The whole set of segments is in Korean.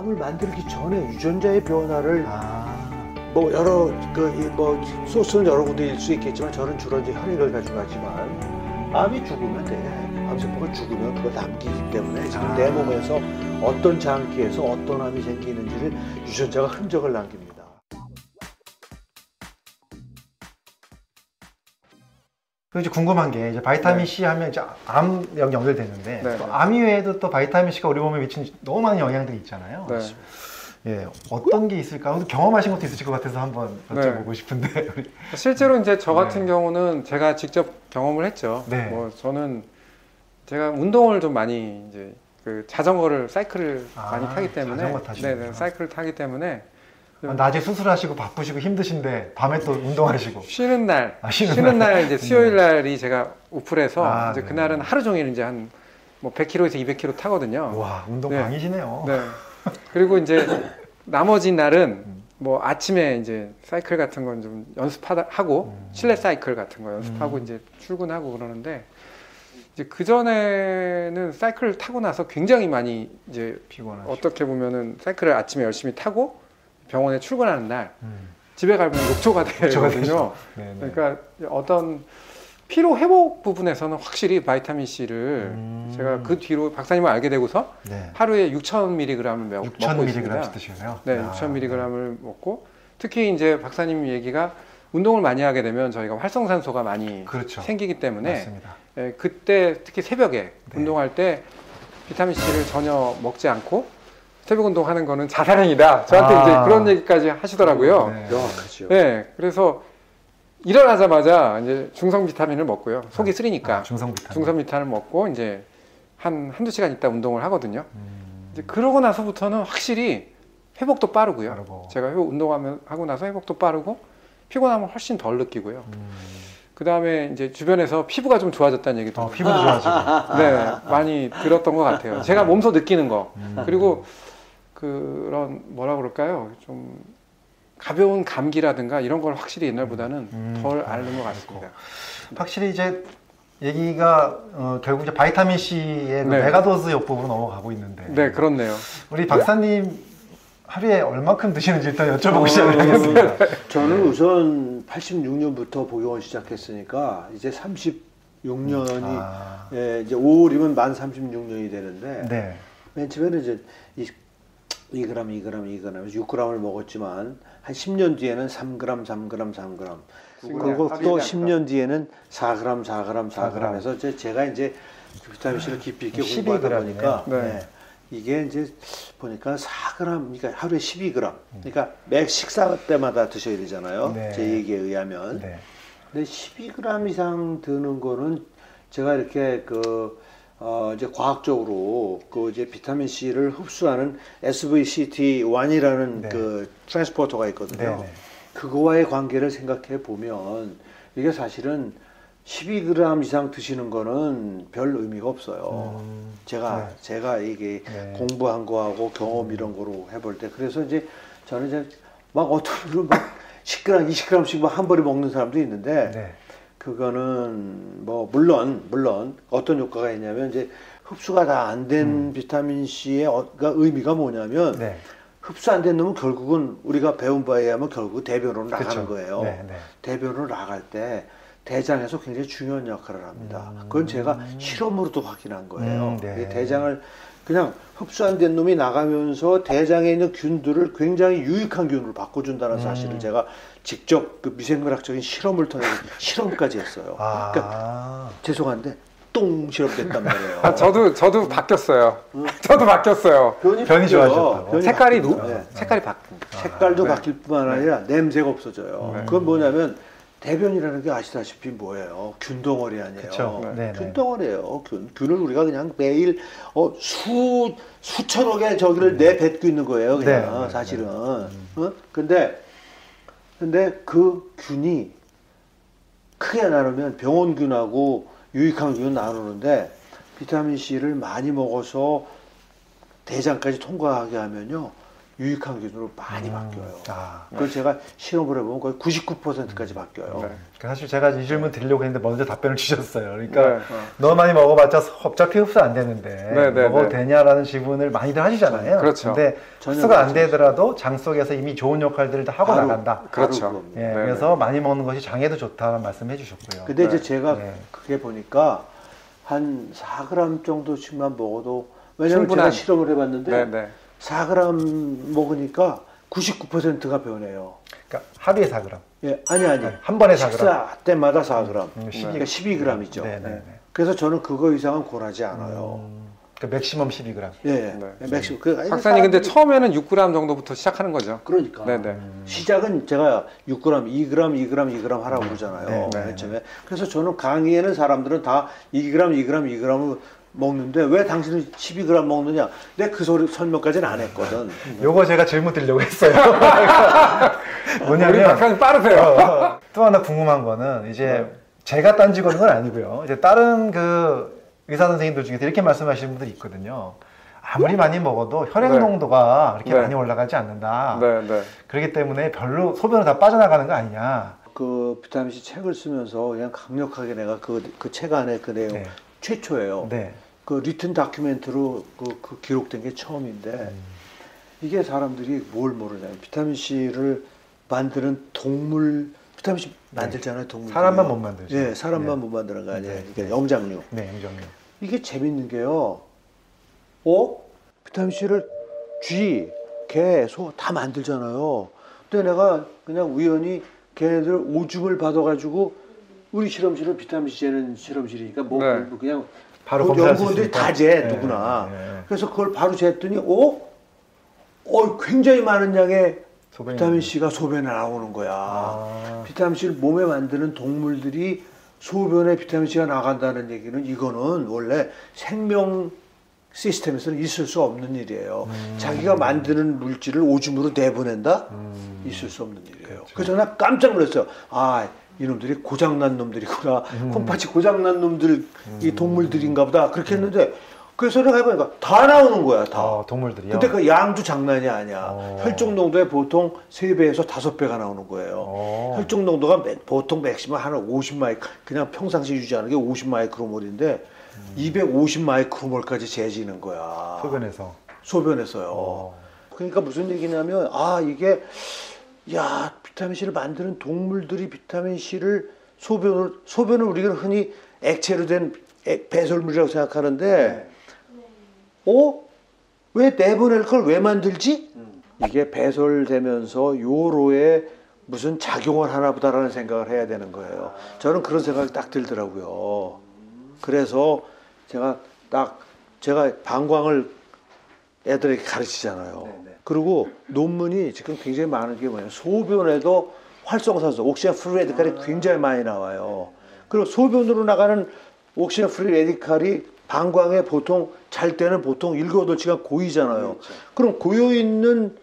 암을 만들기 전에 유전자의 변화를 아, 뭐 여러 그 뭐 소스는 여러 군데일 수 있겠지만 저는 주로 이제 혈액을 가져가지만 암이 죽으면 돼. 암세포가 죽으면 그걸 남기기 때문에 지금 아. 내 몸에서 어떤 장기에서 어떤 암이 생기는지를 유전자가 흔적을 남깁니다. 그리고 이제 궁금한 게 이제 vitamin C 하면 이제 암 연- 연결되는데 네, 또 네. 암 이외에도 또 vitamin C가 우리 몸에 미치는 너무 많은 영향들이 있잖아요. 네. 예, 어떤 게 있을까? 경험하신 것도 있으실 것 같아서 한번 네. 여쭤보고 싶은데 우리 실제로 이제 저 같은 네. 경우는 제가 직접 경험을 했죠. 네. 뭐 저는 제가 운동을 좀 많이 이제 그 자전거를 사이클을 아, 많이 타기 때문에. 네네 사이클을 타기 때문에 아, 낮에 수술하시고 바쁘시고 힘드신데 밤에 또 운동하시고 쉬는 날 아, 쉬는 쉬는 날. 날 이제 수요일 날이 제가 오프해서 아, 이제 네. 그날은 하루 종일 이제 한 뭐 100km에서 200km 타거든요. 와 운동 네. 광이시네요. 네. 그리고 이제 나머지 날은 음. 뭐 아침에 이제 사이클 같은 건 좀 연습하다 하고 음. 실내 사이클 같은 거 연습하고 음. 이제 출근하고 그러는데 이제 그 전에는 사이클을 타고 나서 굉장히 많이 이제 피곤하시고. 어떻게 보면은 사이클을 아침에 열심히 타고 병원에 출근하는 날 음. 집에 가면 녹초가 녹초가 되거든요. 네, 네. 그러니까 어떤 피로 회복 부분에서는 확실히 바이타민 C를 음. 제가 그 뒤로 박사님을 알게 되고서 네. 하루에 6,000mg을 먹고 6,000mg 있습니다. 드시고요. 네, 아, 6,000mg을 먹고 특히 이제 박사님 얘기가 운동을 많이 하게 되면 저희가 활성산소가 많이 그렇죠. 생기기 때문에. 예, 그때 특히 새벽에 네. 운동할 때 비타민 C를 전혀 먹지 않고 새벽 운동 하는 거는 자살행위다. 저한테 아. 이제 그런 얘기까지 하시더라고요. 네. 명확하죠. 네, 그래서 일어나자마자 이제 중성 비타민을 먹고요. 속이 쓰리니까 아, 중성 비타민. 중성 비타민을 먹고 이제 한 한두 시간 있다 운동을 하거든요. 음. 이제 그러고 나서부터는 확실히 회복도 빠르고요. 빠르고. 제가 회복 운동하면 하고 나서 회복도 빠르고 피곤함을 훨씬 덜 느끼고요. 음. 그 다음에 이제 주변에서 피부가 좀 좋아졌다는 얘기도 어, 피부도 좋아지고. 네 많이 들었던 것 같아요. 제가 몸소 느끼는 거 음. 그리고 그런 뭐라 그럴까요? 좀 가벼운 감기라든가 이런 걸 확실히 옛날보다는 음. 덜 앓는 것 같습니다. 확실히 이제 얘기가 어, 결국 이제 vitamin C의 그 네. megadose 요법으로 넘어가고 있는데 네 그렇네요. 우리 박사님 하루에 얼마큼 드시는지 일단 여쭤보고 어, 시작하겠습니다. 저는 우선 86년부터 복용을 시작했으니까 이제 36년이 아, 예, 이제 5월이면 만 36년이 되는데 네. 맨 처음에는 이제 이 2g, 2g, 2g, 6g을 먹었지만 한 10년 뒤에는 3g, 3g, 3g. 그리고 또 10년 뒤에는 4g, 4g, 4g 해서 이제 제가 이제 비타민 C를 깊이 있게 12g 공부하다. 보니까 네. 네. 이게 이제 보니까 4g, 그러니까 하루에 12g. 그러니까 매 식사 때마다 드셔야 되잖아요. 네. 제 얘기에 의하면. 네. 근데 12g 이상 드는 거는 제가 이렇게 그 어, 이제 과학적으로 그 이제 비타민 C를 흡수하는 SVCT1이라는 네. 그 트랜스포터가 있거든요. 네, 네. 그거와의 관계를 생각해 보면 이게 사실은 12g 이상 드시는 거는 별 의미가 없어요. 음, 제가 네. 제가 이게 네. 공부한 거하고 경험 이런 거로 해볼 때 그래서 이제 저는 이제 막 어떤 분은 막 10g, 20g씩 막 한 번에 먹는 사람도 있는데 네. 그거는 뭐 물론 물론 어떤 효과가 있냐면 이제 흡수가 다 안된 비타민 C의 어, 가 의미가 뭐냐면 음. 네. 흡수 안 된 놈은 결국은 우리가 배운 바에 의하면 결국 대변으로 나가는 그쵸. 거예요. 네, 네. 대변으로 나갈 때 대장에서 굉장히 중요한 역할을 합니다. 음. 그건 제가 실험으로도 확인한 거예요. 음, 네. 이 대장을 그냥 흡수 안된 놈이 나가면서 대장에 있는 균들을 굉장히 유익한 균으로 바꿔준다는 음. 사실을 제가 직접 그 미생물학적인 실험을 통해 실험까지 했어요. 아, 그러니까 죄송한데 똥 실험됐단 말이에요. 아, 저도 저도 바뀌었어요. 저도 바뀌었어요. 변이, 변이? 변이 색깔이 바뀌어요. 노, 네. 색깔이 바뀐. 색깔도 네. 바뀔 뿐만 아니라 냄새가 없어져요. 네. 그건 뭐냐면 대변이라는 게 아시다시피 뭐예요? 균덩어리 아니에요. 네, 네. 균덩어리예요. 균, 균을 우리가 그냥 매일 어, 수 수천억 의 저기를 내뱉고 있는 거예요. 그냥 네, 네, 사실은. 네. 어? 근데 근데 그 균이 크게 나누면 병원균하고 유익한 균 나누는데 비타민 C를 많이 먹어서 대장까지 통과하게 하면요. 유익한 기준으로 많이 음. 바뀌어요. 아. 그걸 제가 실험을 해보면 거의 99%까지 바뀌어요. 네. 그 사실 제가 이 질문 드리려고 했는데 먼저 답변을 주셨어요. 그러니까 네. 너무 많이 먹어봤자 어차피 흡수 안 되는데 네, 네, 먹어도 네. 되냐라는 질문을 많이들 하시잖아요. 그렇죠. 근데 흡수가 안 되더라도 장 속에서 이미 좋은 역할들을 다 하고 바로, 나간다. 그렇죠. 예, 네, 그래서 많이 먹는 것이 장에도 좋다는 말씀 해 주셨고요. 근데 이제 네. 제가 네. 그게 보니까 한 4g 정도씩만 먹어도 왜냐면 충분한- 제가 실험을 해봤는데 네, 네. 4g 먹으니까 99%가 변해요. 그러니까 하루에 4g, 예, 아니 아니. 한 번에 4g. 식사 때마다 4g. 음, 그러니까 12g이죠. 네, 네, 네. 그래서 저는 그거 이상은 권하지 않아요. 음, 그러니까 맥시멈 12g. 예, 네. 예. 맥심. 그 박사님 근데 사람들이- 처음에는 6g 정도부터 시작하는 거죠. 그러니까 네, 네. 시작은 제가 6g, 2g, 2g, 2g 하라고 그러잖아요. 네, 네. 맨 처음에. 그래서 저는 강의에는 사람들은 다 2g, 2g, 2g을 먹는데 왜 당신은 12g 먹느냐? 내가 그 소리 설명까지는 안 했거든. 요거 제가 질문 드리려고 했어요. 뭐냐면 박사님 빠르세요. 어, 또 하나 궁금한 거는 이제 네. 제가 딴지거는 건 아니고요. 이제 다른 그 의사 선생님들 중에서 이렇게 말씀하시는 분들이 있거든요. 아무리 많이 먹어도 혈액 네. 농도가 그렇게 네. 많이 올라가지 않는다. 네, 네. 그렇기 때문에 별로 소변으로 다 빠져나가는 거 아니냐. 그 비타민 C 책을 쓰면서 그냥 강력하게 내가 그 그 책 안에 그 내용 네. 최초예요. 네. 그 리튼 다큐멘트로 그, 그 기록된 게 처음인데 음. 이게 사람들이 뭘 모르냐면 비타민 C를 만드는 동물 비타민 C 만들잖아요 동물 네. 사람만 못 만들죠. 예 사람만 네. 못 만드는 거 아니에요 네. 그러니까 영장류 네, 영정요. 이게 재밌는 게요 어 비타민 C를 쥐, 개, 소 다 만들잖아요 근데 내가 그냥 우연히 걔네들 오줌을 받아가지고 우리 실험실은 비타민 C 재는 실험실이니까 뭐 네. 그냥 바로 그 연구원들이 있으니까. 다 재, 네, 누구나. 네, 네. 그래서 그걸 바로 쟀더니, 어? 어, 굉장히 많은 양의 비타민 C가 소변에 나오는 거야. 아. 비타민 C를 몸에 만드는 동물들이 소변에 비타민 C가 나간다는 얘기는 이거는 원래 생명 시스템에서는 있을 수 없는 일이에요. 자기가 만드는 물질을 오줌으로 내보낸다? 음. 있을 수 없는 일이에요. 그래서 나 깜짝 놀랐어요. 아, 이놈들이 고장난 놈들이구나. 콩팥이 고장난 놈들, 이 동물들인가 보다. 그렇게 했는데, 그래서 내가 해보니까 다 나오는 거야, 다. 어, 동물들이요. 근데 그 양도 장난이 아니야. 어. 혈중 농도에 보통 3배에서 5배가 나오는 거예요. 어. 혈중 농도가 매- 보통 maximum 한 50마이 그냥 평상시 유지하는 게 50마이크로몰인데 250마이크로몰까지 재지는 거야. 소변에서. 소변에서요. 어. 그러니까 무슨 얘기냐면 아 이게 야 비타민 C를 만드는 동물들이 비타민 C를 소변을 소변을 우리가 흔히 액체로 된 액- 배설물이라고 생각하는데 어? 왜 내보낼 걸 왜 만들지? 이게 배설되면서 요로에 무슨 작용을 하나 보다라는 생각을 해야 되는 거예요. 저는 그런 생각이 딱 들더라고요. 그래서 제가 딱 제가 방광을 애들에게 가르치잖아요. 그리고 논문이 지금 굉장히 많은 게 뭐냐면 소변에도 활성산소, 옥시젠 프리 레디칼이 굉장히 많이 나와요. 그리고 소변으로 나가는 옥시젠 프리 레디칼이 방광에 보통 잘 때는 보통 7, 8시간 고이잖아요. 그럼 고여 있는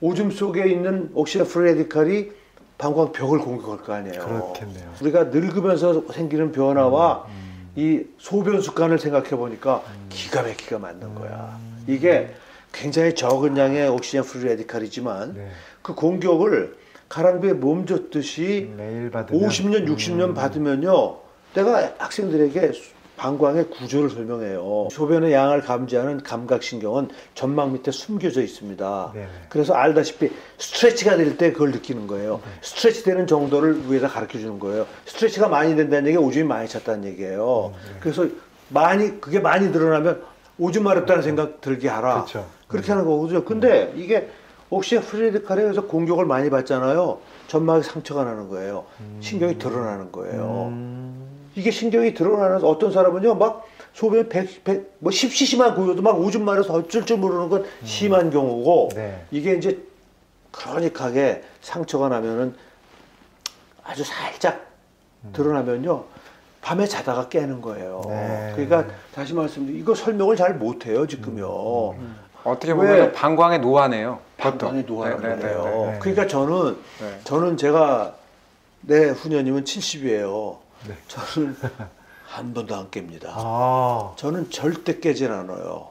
오줌 속에 있는 옥시젠 프리 레디칼이 방광 벽을 공격할 거 아니에요. 그렇겠네요. 우리가 늙으면서 생기는 변화와 이 소변 습관을 생각해 보니까 기가 막히게 맞는 거야. 이게 굉장히 적은 양의 옥시젠 프리 레디칼이지만 네. 그 공격을 가랑비에 옷 젖듯이 매일 받으면 50년, 60년 받으면요. 내가 학생들에게 방광의 구조를 설명해요. 소변의 양을 감지하는 감각신경은 점막 밑에 숨겨져 있습니다. 네네. 그래서 알다시피 stretch가 될 때 그걸 느끼는 거예요. stretch 되는 정도를 위에다 가르쳐 주는 거예요. stretch가 많이 된다는 얘기가 오줌이 많이 찼다는 얘기예요. 그래서 많이 그게 많이 늘어나면 오줌 마렵다는 생각 들게 하라. 그렇죠. 그렇게 하는 거거든요. 근데 이게 옥시젠 프리레디칼에 의해서 공격을 많이 받잖아요. 점막에 상처가 나는 거예요. 신경이 드러나는 거예요. 음. 이게 신경이 드러나는 어떤 사람은요 막 소변 100, 100, 뭐 10cc만 고여도 막 오줌 마려서 어쩔 줄 모르는 건 심한 경우고 네. 이게 이제 크로닉하게 상처가 나면은 아주 살짝 드러나면요 밤에 자다가 깨는 거예요. 네. 그러니까 다시 말씀드리면 이거 설명을 잘 못해요 지금요. 어떻게 왜? 보면 방광의 노화네요. 방광에 그것도. 노화를 네, 네, 해요. 네, 네. 네. 그러니까 저는 네. 저는 제가 내 후년이면 70이에요. 네. 저는 한 번도 안 깹니다. 아. 저는 절대 깨질 않아요.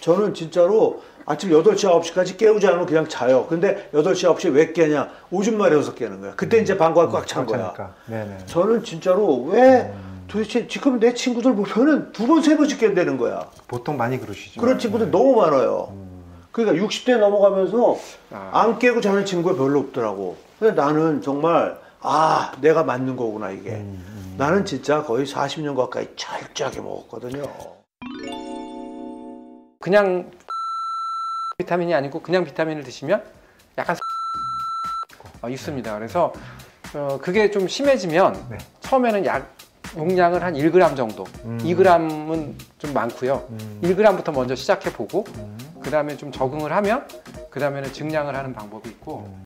저는 진짜로 아침 8시, 9시까지 깨우지 않으면 그냥 자요. 근데 8시, 9시에 왜 깨냐? 오줌 마려워서 깨는 거야. 그때 이제 방광이 꽉찬 거야. 네네. 저는 진짜로 왜 도대체 지금 내 친구들 보면은 두 번, 세 번씩 깬다는 거야. 보통 많이 그러시죠. 그런 친구들 너무 많아요. 그러니까 60대 넘어가면서 아. 안 깨고 자는 친구가 별로 없더라고. 근데 나는 정말 아 내가 맞는 거구나 이게. 음, 나는 진짜 거의 40년 가까이 철저하게 먹었거든요. 그냥 비타민이 아니고 그냥 비타민을 드시면 약간 어, 있습니다. 그래서 어, 그게 좀 심해지면 네. 처음에는 약 용량을 한 1g 정도, 음. 2g은 좀 많고요. 음. 1g부터 먼저 시작해 보고 음. 그 다음에 좀 적응을 하면 그 다음에는 증량을 하는 방법이 있고